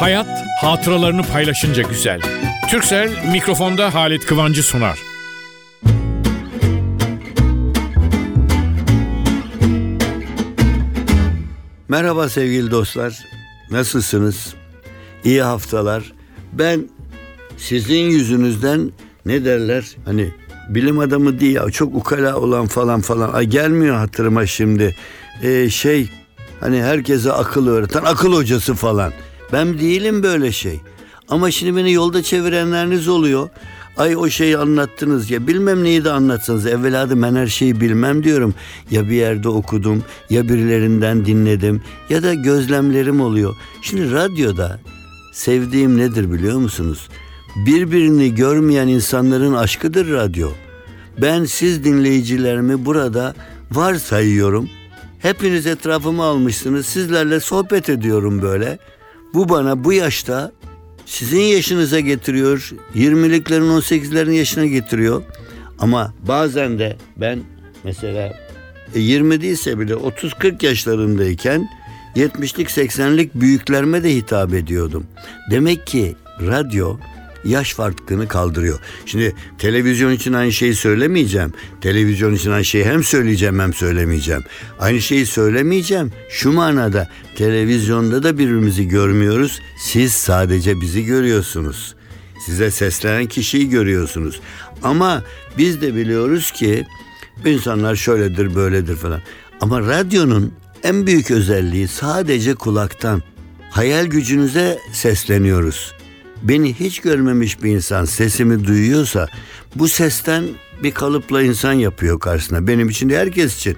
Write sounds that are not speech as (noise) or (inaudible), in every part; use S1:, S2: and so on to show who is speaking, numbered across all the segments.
S1: Hayat hatıralarını paylaşınca güzel. Türksel mikrofonda Halit Kıvancı sunar.
S2: Merhaba sevgili dostlar. Nasılsınız? İyi haftalar. Ben sizin yüzünüzden ne derler? Hani bilim adamı değil ya çok ukala olan falan falan. Ay gelmiyor hatırıma şimdi. Ee, şey hani herkese akıl öğreten akıl hocası falan. Ben değilim böyle şey. Ama şimdi beni yolda çevirenleriniz oluyor. Ay o şeyi anlattınız ya bilmem neyi de anlatsanız evveladı ben her şeyi bilmem diyorum. Ya bir yerde okudum ya birilerinden dinledim ya da gözlemlerim oluyor. Şimdi radyoda sevdiğim nedir biliyor musunuz? Birbirini görmeyen insanların aşkıdır radyo. Ben siz dinleyicilerimi burada varsayıyorum. Hepiniz etrafıma almışsınız. Sizlerle sohbet ediyorum böyle. Bu bana bu yaşta sizin yaşınıza getiriyor. 20'liklerin 18'lerin yaşına getiriyor. Ama bazen de ben mesela 20 e, değilse bile 30-40 yaşlarındayken 70'lik 80'lik büyüklerime de hitap ediyordum. Demek ki radyo yaş farkını kaldırıyor. Şimdi televizyon için aynı şeyi söylemeyeceğim. Televizyon için aynı şeyi hem söyleyeceğim hem söylemeyeceğim. Aynı şeyi söylemeyeceğim. Şu manada televizyonda da birbirimizi görmüyoruz. Siz sadece bizi görüyorsunuz. Size seslenen kişiyi görüyorsunuz. Ama biz de biliyoruz ki insanlar şöyledir böyledir falan. Ama radyonun en büyük özelliği sadece kulaktan. Hayal gücünüze sesleniyoruz beni hiç görmemiş bir insan sesimi duyuyorsa bu sesten bir kalıpla insan yapıyor karşısına. Benim için de herkes için.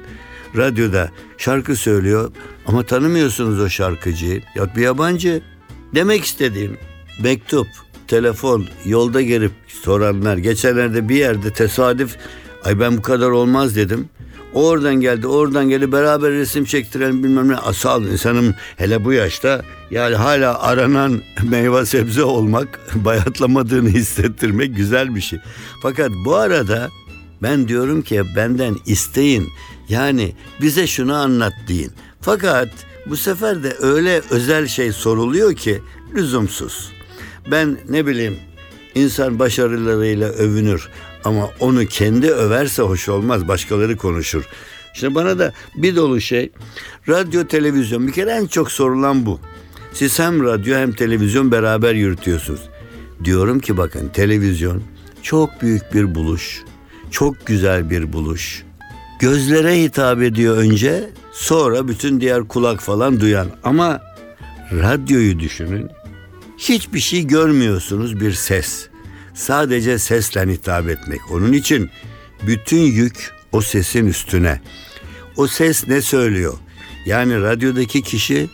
S2: Radyoda şarkı söylüyor ama tanımıyorsunuz o şarkıcıyı. Ya bir yabancı. Demek istediğim mektup, telefon, yolda gelip soranlar. Geçenlerde bir yerde tesadüf ay ben bu kadar olmaz dedim. Oradan geldi, oradan geldi beraber resim çektirelim bilmem ne. Asal insanım hele bu yaşta yani hala aranan (laughs) meyve sebze olmak, (laughs) bayatlamadığını hissettirmek güzel bir şey. Fakat bu arada ben diyorum ki benden isteyin. Yani bize şunu anlat deyin. Fakat bu sefer de öyle özel şey soruluyor ki lüzumsuz. Ben ne bileyim insan başarılarıyla övünür ama onu kendi överse hoş olmaz. Başkaları konuşur. İşte bana da bir dolu şey radyo televizyon bir kere en çok sorulan bu. Siz hem radyo hem televizyon beraber yürütüyorsunuz. Diyorum ki bakın televizyon çok büyük bir buluş. Çok güzel bir buluş. Gözlere hitap ediyor önce sonra bütün diğer kulak falan duyan. Ama radyoyu düşünün. Hiçbir şey görmüyorsunuz bir ses. Sadece sesle hitap etmek. Onun için bütün yük o sesin üstüne. O ses ne söylüyor? Yani radyodaki kişi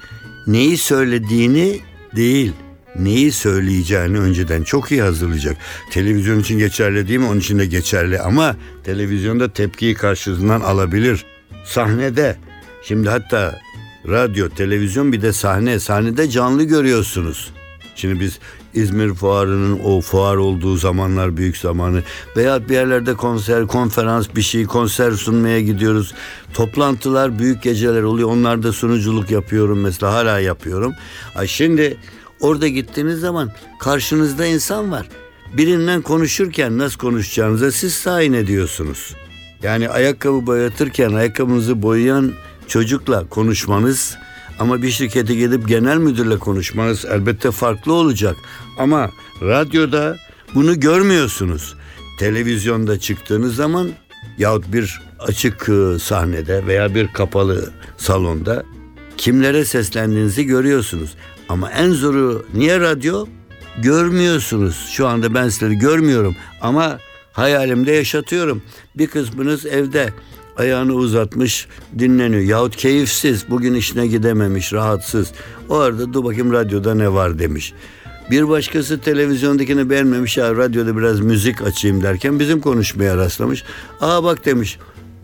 S2: neyi söylediğini değil, neyi söyleyeceğini önceden çok iyi hazırlayacak. Televizyon için geçerli değil mi? Onun için de geçerli ama televizyonda tepkiyi karşısından alabilir. Sahnede şimdi hatta radyo, televizyon bir de sahne. Sahnede canlı görüyorsunuz. Şimdi biz İzmir Fuarı'nın o fuar olduğu zamanlar büyük zamanı veya bir yerlerde konser, konferans bir şey, konser sunmaya gidiyoruz. Toplantılar, büyük geceler oluyor. Onlarda sunuculuk yapıyorum mesela hala yapıyorum. Ay şimdi orada gittiğiniz zaman karşınızda insan var. Birinden konuşurken nasıl konuşacağınıza siz tayin ediyorsunuz. Yani ayakkabı boyatırken ayakkabınızı boyayan çocukla konuşmanız ama bir şirkete gidip genel müdürle konuşmanız elbette farklı olacak. Ama radyoda bunu görmüyorsunuz. Televizyonda çıktığınız zaman yahut bir açık e, sahnede veya bir kapalı salonda kimlere seslendiğinizi görüyorsunuz. Ama en zoru niye radyo? Görmüyorsunuz. Şu anda ben sizleri görmüyorum ama hayalimde yaşatıyorum. Bir kısmınız evde ayağını uzatmış dinleniyor. Yahut keyifsiz bugün işine gidememiş rahatsız. O arada dur bakayım radyoda ne var demiş. Bir başkası televizyondakini beğenmemiş ya radyoda biraz müzik açayım derken bizim konuşmaya rastlamış. Aa bak demiş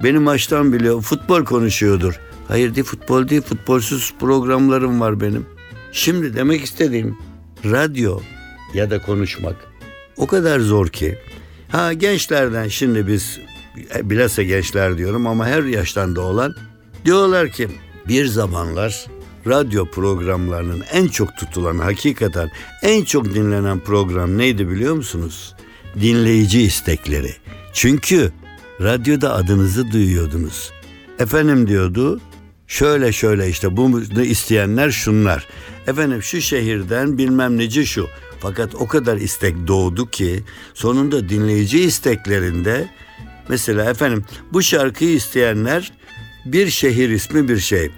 S2: benim maçtan biliyor futbol konuşuyordur. Hayır değil futbol değil futbolsuz programlarım var benim. Şimdi demek istediğim radyo ya da konuşmak o kadar zor ki. Ha gençlerden şimdi biz bilhassa gençler diyorum ama her yaştan da olan diyorlar ki bir zamanlar radyo programlarının en çok tutulan hakikaten en çok dinlenen program neydi biliyor musunuz? Dinleyici istekleri. Çünkü radyoda adınızı duyuyordunuz. Efendim diyordu şöyle şöyle işte bunu isteyenler şunlar. Efendim şu şehirden bilmem neci şu. Fakat o kadar istek doğdu ki sonunda dinleyici isteklerinde mesela efendim bu şarkıyı isteyenler bir şehir ismi bir şey.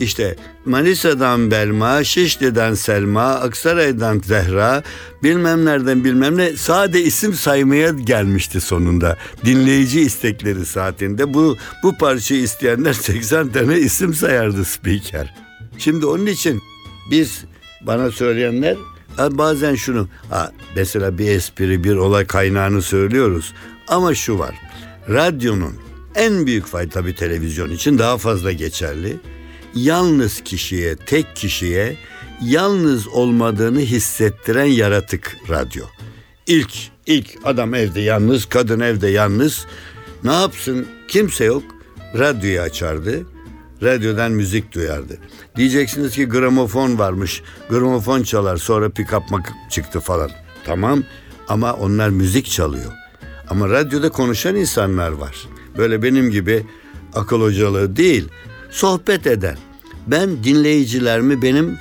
S2: İşte Manisa'dan Belma, Şişli'den Selma, Aksaray'dan Zehra, bilmem nereden bilmem ne sade isim saymaya gelmişti sonunda. Dinleyici istekleri saatinde bu bu parçayı isteyenler (laughs) 80 tane isim sayardı spiker. Şimdi onun için biz bana söyleyenler bazen şunu mesela bir espri bir olay kaynağını söylüyoruz ama şu var radyonun en büyük fayda tabii televizyon için daha fazla geçerli yalnız kişiye, tek kişiye yalnız olmadığını hissettiren yaratık radyo. İlk, ilk adam evde yalnız, kadın evde yalnız. Ne yapsın? Kimse yok. Radyoyu açardı. Radyodan müzik duyardı. Diyeceksiniz ki gramofon varmış. Gramofon çalar sonra pick-up çıktı falan. Tamam ama onlar müzik çalıyor. Ama radyoda konuşan insanlar var. Böyle benim gibi akıl hocalığı değil sohbet eden. Ben dinleyicilerimi benim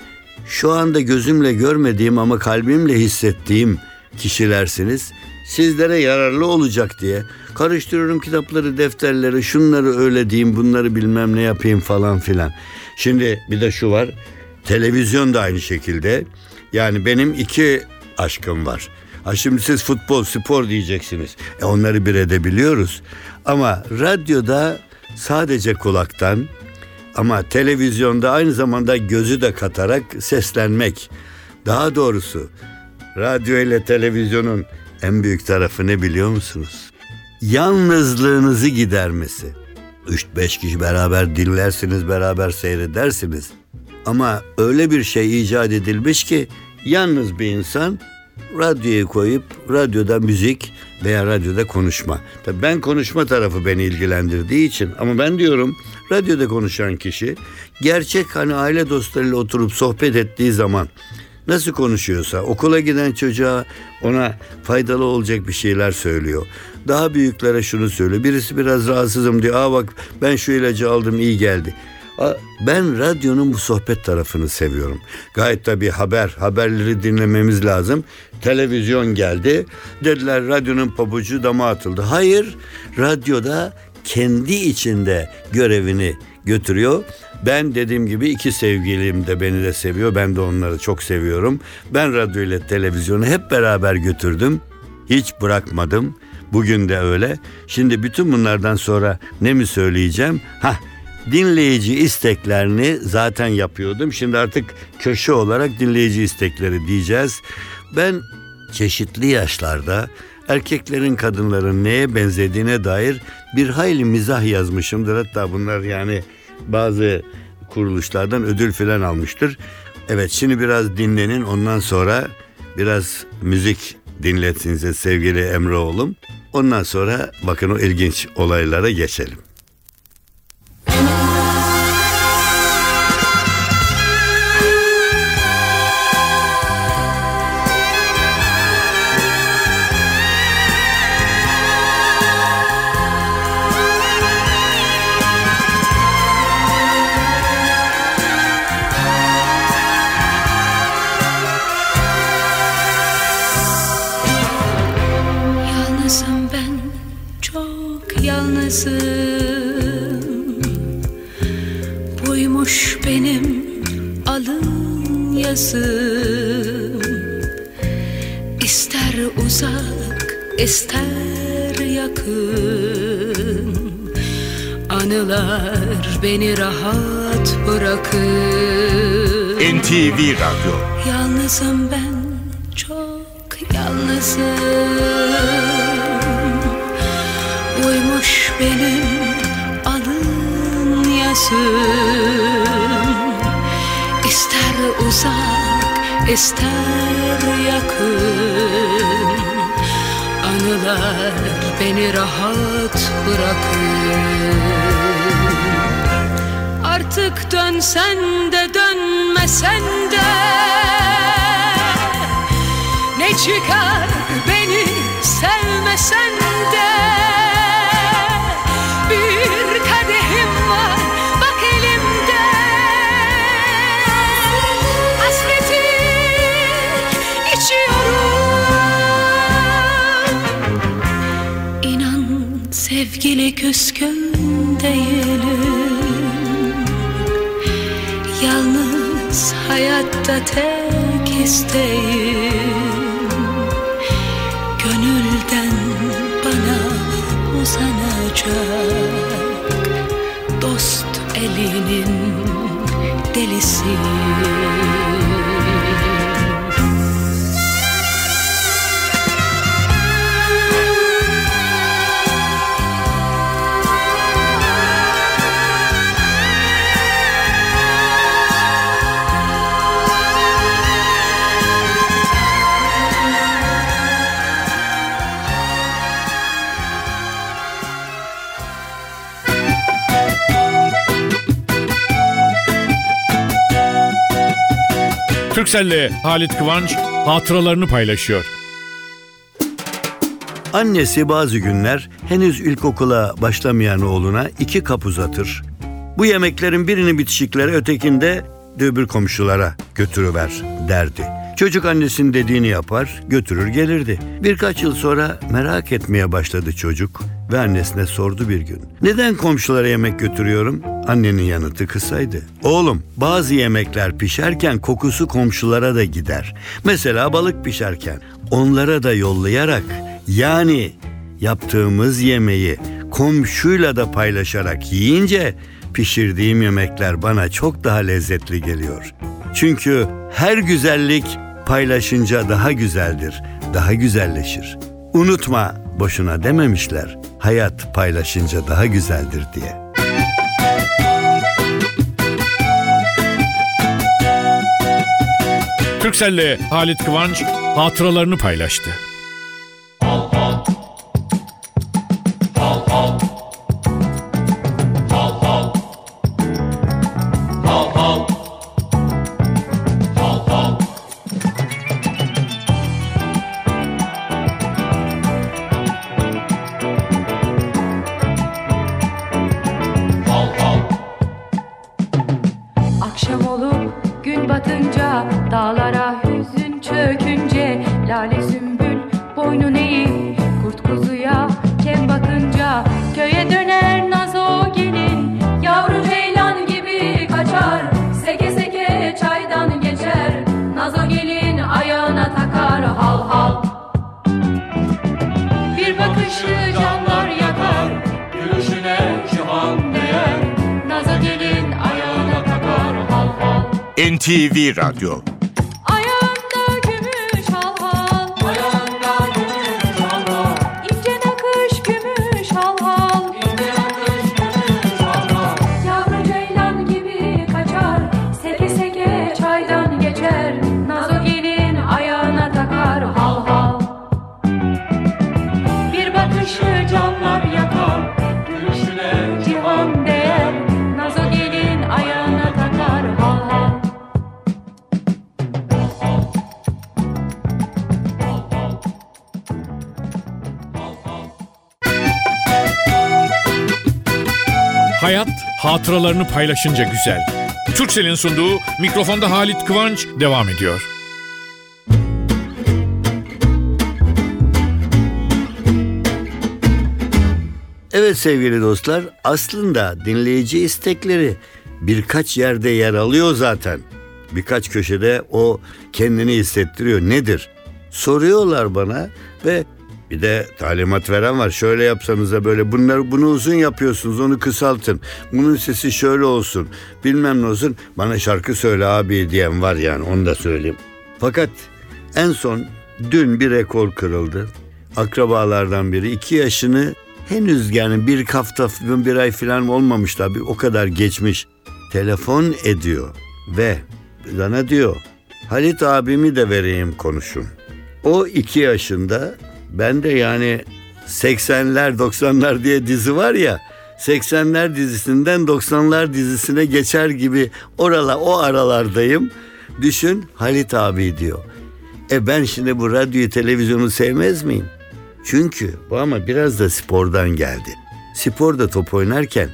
S2: şu anda gözümle görmediğim ama kalbimle hissettiğim kişilersiniz. Sizlere yararlı olacak diye karıştırıyorum kitapları, defterleri, şunları öyle diyeyim, bunları bilmem ne yapayım falan filan. Şimdi bir de şu var. Televizyon da aynı şekilde. Yani benim iki aşkım var. Ha şimdi siz futbol, spor diyeceksiniz. E onları bir edebiliyoruz. Ama radyoda sadece kulaktan, ama televizyonda aynı zamanda gözü de katarak seslenmek. Daha doğrusu radyo ile televizyonun en büyük tarafı ne biliyor musunuz? Yalnızlığınızı gidermesi. 3-5 kişi beraber dinlersiniz, beraber seyredersiniz. Ama öyle bir şey icat edilmiş ki yalnız bir insan radyoyu koyup radyoda müzik veya radyoda konuşma. Tabii ben konuşma tarafı beni ilgilendirdiği için ama ben diyorum radyoda konuşan kişi gerçek hani aile dostlarıyla oturup sohbet ettiği zaman nasıl konuşuyorsa okula giden çocuğa ona faydalı olacak bir şeyler söylüyor. Daha büyüklere şunu söylüyor. Birisi biraz rahatsızım diyor. Aa bak ben şu ilacı aldım iyi geldi. Ben radyonun bu sohbet tarafını seviyorum. Gayet tabii haber, haberleri dinlememiz lazım. Televizyon geldi. Dediler radyonun pabucu dama atıldı. Hayır, radyoda kendi içinde görevini götürüyor. Ben dediğim gibi iki sevgilim de beni de seviyor. Ben de onları çok seviyorum. Ben radyo ile televizyonu hep beraber götürdüm. Hiç bırakmadım. Bugün de öyle. Şimdi bütün bunlardan sonra ne mi söyleyeceğim? Hah dinleyici isteklerini zaten yapıyordum. Şimdi artık köşe olarak dinleyici istekleri diyeceğiz. Ben çeşitli yaşlarda erkeklerin kadınların neye benzediğine dair bir hayli mizah yazmışımdır. Hatta bunlar yani bazı kuruluşlardan ödül filan almıştır. Evet şimdi biraz dinlenin ondan sonra biraz müzik dinletinize sevgili Emre oğlum. Ondan sonra bakın o ilginç olaylara geçelim.
S3: Beni rahat bırakır.
S4: NTV Radyo.
S3: Yalnızım ben çok yalnızım. Uymuş benim alın yazım uzak ister yakın. Anılar beni rahat bırakın Artık dönsen de dönmesen de. Ne çıkar beni sevmesen de. Bir kadehim var bak elimde. Hasreti içiyorum. İnan sevgili küskün değilim hayatta tek isteğim
S1: Türkcell'le Halit Kıvanç hatıralarını paylaşıyor.
S2: Annesi bazı günler henüz ilkokula başlamayan oğluna iki kap uzatır. Bu yemeklerin birini bitişiklere ötekinde öbür komşulara götürüver derdi. Çocuk annesinin dediğini yapar, götürür gelirdi. Birkaç yıl sonra merak etmeye başladı çocuk ve annesine sordu bir gün. Neden komşulara yemek götürüyorum? Annenin yanıtı kısaydı. Oğlum bazı yemekler pişerken kokusu komşulara da gider. Mesela balık pişerken onlara da yollayarak yani yaptığımız yemeği komşuyla da paylaşarak yiyince pişirdiğim yemekler bana çok daha lezzetli geliyor. Çünkü her güzellik paylaşınca daha güzeldir, daha güzelleşir. Unutma, boşuna dememişler. Hayat paylaşınca daha güzeldir diye.
S1: Türkcell'le Halit Kıvanç hatıralarını paylaştı.
S4: Boynun eğip kurt kuzuya kem bakınca köye döner nazo gelin. Yavru ceylan gibi kaçar seke seke çaydan geçer. Nazo gelin ayağına takar hal hal. Bir bakışı canlar yakar Gülüşüne cihan değer. Nazo gelin ayağına takar hal hal.
S5: NTV Radyo
S1: hatıralarını paylaşınca güzel. Türkcell'in sunduğu mikrofonda Halit Kıvanç devam ediyor.
S2: Evet sevgili dostlar aslında dinleyici istekleri birkaç yerde yer alıyor zaten. Birkaç köşede o kendini hissettiriyor. Nedir? Soruyorlar bana ve bir de talimat veren var. Şöyle yapsanıza böyle bunları bunu uzun yapıyorsunuz onu kısaltın. Bunun sesi şöyle olsun. Bilmem ne olsun. Bana şarkı söyle abi diyen var yani onu da söyleyeyim. Fakat en son dün bir rekor kırıldı. Akrabalardan biri iki yaşını henüz yani bir hafta bir ay falan olmamış tabii o kadar geçmiş. Telefon ediyor ve bana diyor Halit abimi de vereyim konuşun. O iki yaşında ben de yani 80'ler 90'lar diye dizi var ya 80'ler dizisinden 90'lar dizisine geçer gibi orala o aralardayım. Düşün Halit abi diyor. E ben şimdi bu radyoyu televizyonu sevmez miyim? Çünkü bu ama biraz da spordan geldi. Sporda top oynarken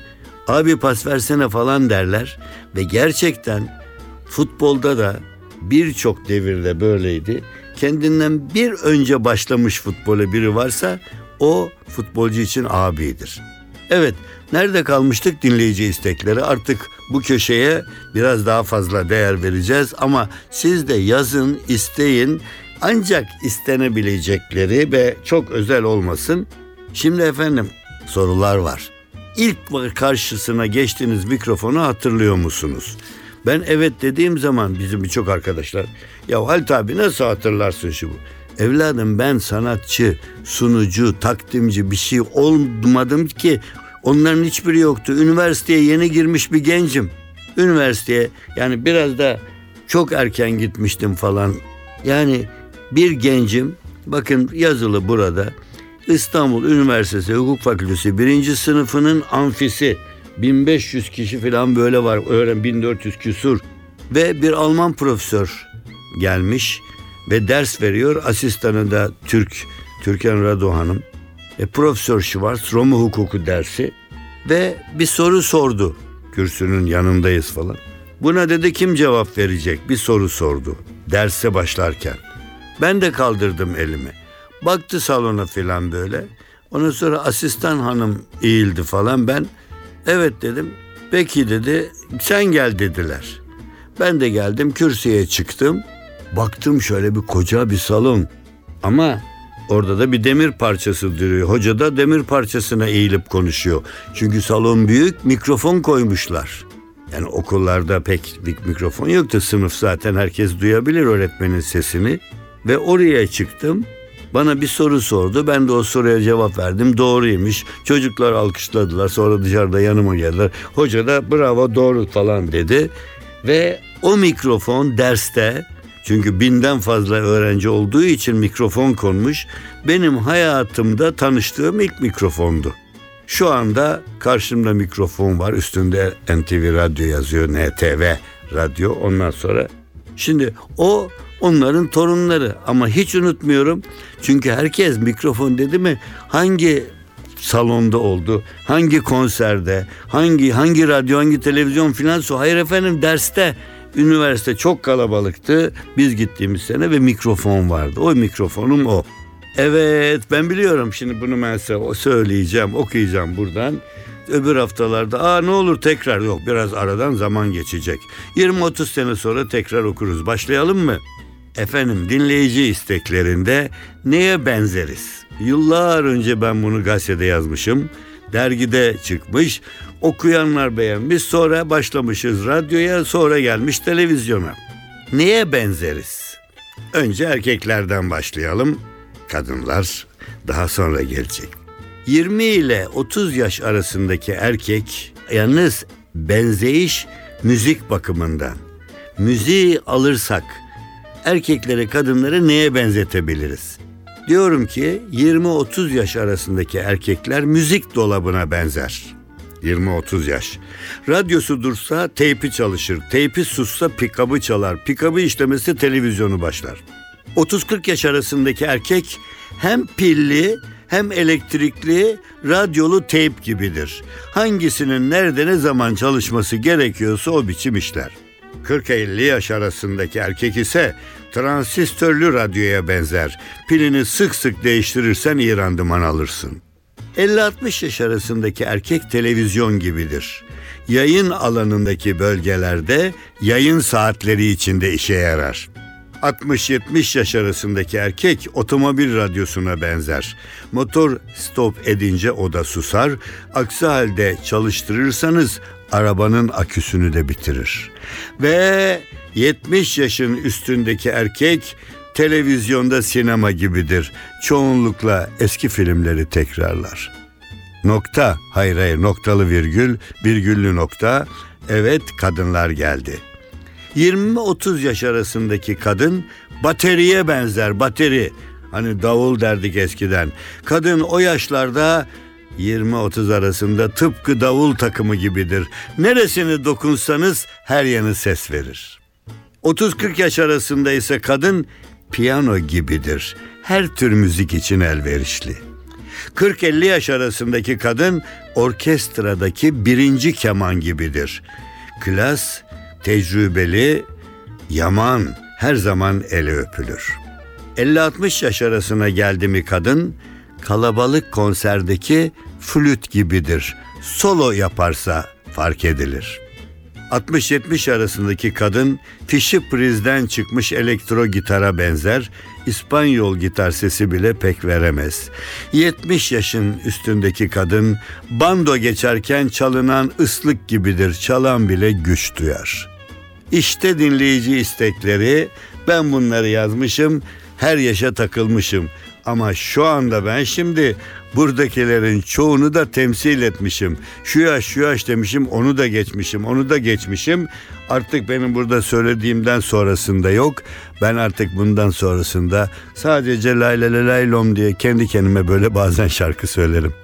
S2: abi pas versene falan derler ve gerçekten futbolda da birçok devirde böyleydi. Kendinden bir önce başlamış futbola biri varsa o futbolcu için abidir. Evet, nerede kalmıştık dinleyici istekleri? Artık bu köşeye biraz daha fazla değer vereceğiz ama siz de yazın, isteyin. Ancak istenebilecekleri ve çok özel olmasın. Şimdi efendim sorular var. İlk karşısına geçtiğiniz mikrofonu hatırlıyor musunuz? Ben evet dediğim zaman bizim birçok arkadaşlar ya Halit abi nasıl hatırlarsın şu bu? Evladım ben sanatçı, sunucu, takdimci bir şey olmadım ki onların hiçbiri yoktu. Üniversiteye yeni girmiş bir gencim. Üniversiteye yani biraz da çok erken gitmiştim falan. Yani bir gencim bakın yazılı burada İstanbul Üniversitesi Hukuk Fakültesi birinci sınıfının amfisi 1500 kişi falan böyle var öğren 1400 küsur ve bir Alman profesör gelmiş ve ders veriyor asistanı da Türk Türkan Rado Hanım e, Profesör Schwartz Roma hukuku dersi ve bir soru sordu kürsünün yanındayız falan. Buna dedi kim cevap verecek bir soru sordu derse başlarken. Ben de kaldırdım elimi. Baktı salona filan böyle. Ondan sonra asistan hanım eğildi falan. Ben evet dedim. Peki dedi. Sen gel dediler. Ben de geldim kürsüye çıktım. Baktım şöyle bir koca bir salon. Ama orada da bir demir parçası duruyor. Hoca da demir parçasına eğilip konuşuyor. Çünkü salon büyük mikrofon koymuşlar. Yani okullarda pek bir mikrofon yoktu. Sınıf zaten herkes duyabilir öğretmenin sesini. Ve oraya çıktım. Bana bir soru sordu. Ben de o soruya cevap verdim. Doğruymuş. Çocuklar alkışladılar. Sonra dışarıda yanıma geldiler. Hoca da bravo doğru falan dedi. Ve o mikrofon derste çünkü binden fazla öğrenci olduğu için mikrofon konmuş. Benim hayatımda tanıştığım ilk mikrofondu. Şu anda karşımda mikrofon var. Üstünde NTV Radyo yazıyor. NTV Radyo. Ondan sonra şimdi o onların torunları ama hiç unutmuyorum. Çünkü herkes mikrofon dedi mi hangi salonda oldu, hangi konserde, hangi hangi radyo, hangi televizyon filan. Hayır efendim derste üniversite çok kalabalıktı. Biz gittiğimiz sene ve mikrofon vardı. O mikrofonum o. Evet ben biliyorum şimdi bunu ben size söyleyeceğim, okuyacağım buradan. Öbür haftalarda aa ne olur tekrar yok biraz aradan zaman geçecek. 20-30 sene sonra tekrar okuruz. Başlayalım mı? Efendim dinleyici isteklerinde neye benzeriz? Yıllar önce ben bunu gazetede yazmışım. Dergide çıkmış. Okuyanlar beğenmiş. Sonra başlamışız radyoya, sonra gelmiş televizyona. Neye benzeriz? Önce erkeklerden başlayalım. Kadınlar daha sonra gelecek. 20 ile 30 yaş arasındaki erkek yalnız benzeyiş müzik bakımından. Müziği alırsak erkeklere kadınları neye benzetebiliriz? Diyorum ki 20-30 yaş arasındaki erkekler müzik dolabına benzer. 20-30 yaş. Radyosu dursa teypi çalışır. Teypi sussa pikabı çalar. Pikabı işlemesi televizyonu başlar. 30-40 yaş arasındaki erkek hem pilli hem elektrikli radyolu teyp gibidir. Hangisinin nerede ne zaman çalışması gerekiyorsa o biçim işler. 40-50 yaş arasındaki erkek ise transistörlü radyoya benzer. Pilini sık sık değiştirirsen iyi randıman alırsın. 50-60 yaş arasındaki erkek televizyon gibidir. Yayın alanındaki bölgelerde yayın saatleri içinde işe yarar. 60-70 yaş arasındaki erkek otomobil radyosuna benzer. Motor stop edince o da susar. Aksi halde çalıştırırsanız arabanın aküsünü de bitirir. Ve 70 yaşın üstündeki erkek televizyonda sinema gibidir. Çoğunlukla eski filmleri tekrarlar. Nokta, hayır hayır noktalı virgül, virgüllü nokta. Evet kadınlar geldi. 20-30 yaş arasındaki kadın bateriye benzer bateri. Hani davul derdik eskiden. Kadın o yaşlarda 20-30 arasında tıpkı davul takımı gibidir. Neresini dokunsanız her yanı ses verir. 30-40 yaş arasında ise kadın piyano gibidir. Her tür müzik için elverişli. 40-50 yaş arasındaki kadın orkestradaki birinci keman gibidir. Klas, tecrübeli, yaman her zaman ele öpülür. 50-60 yaş arasına geldi mi kadın, kalabalık konserdeki flüt gibidir. Solo yaparsa fark edilir. 60-70 arasındaki kadın fişi prizden çıkmış elektro gitara benzer, İspanyol gitar sesi bile pek veremez. 70 yaşın üstündeki kadın bando geçerken çalınan ıslık gibidir, çalan bile güç duyar. İşte dinleyici istekleri, ben bunları yazmışım, her yaşa takılmışım. Ama şu anda ben şimdi buradakilerin çoğunu da temsil etmişim. Şu yaş şu yaş demişim onu da geçmişim onu da geçmişim. Artık benim burada söylediğimden sonrasında yok. Ben artık bundan sonrasında sadece lay lay lay lay lom diye kendi kendime böyle bazen şarkı söylerim.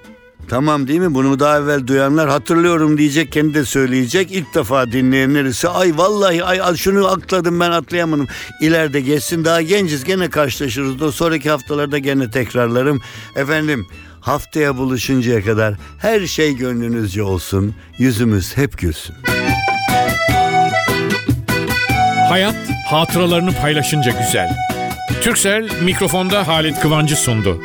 S2: Tamam değil mi? Bunu daha evvel duyanlar hatırlıyorum diyecek, kendi de söyleyecek. İlk defa dinleyenler ise ay vallahi ay şunu atladım ben atlayamadım. İleride geçsin daha genciz gene karşılaşırız. Da sonraki haftalarda gene tekrarlarım. Efendim haftaya buluşuncaya kadar her şey gönlünüzce olsun. Yüzümüz hep gülsün.
S1: Hayat hatıralarını paylaşınca güzel. Türksel mikrofonda Halit Kıvancı sundu.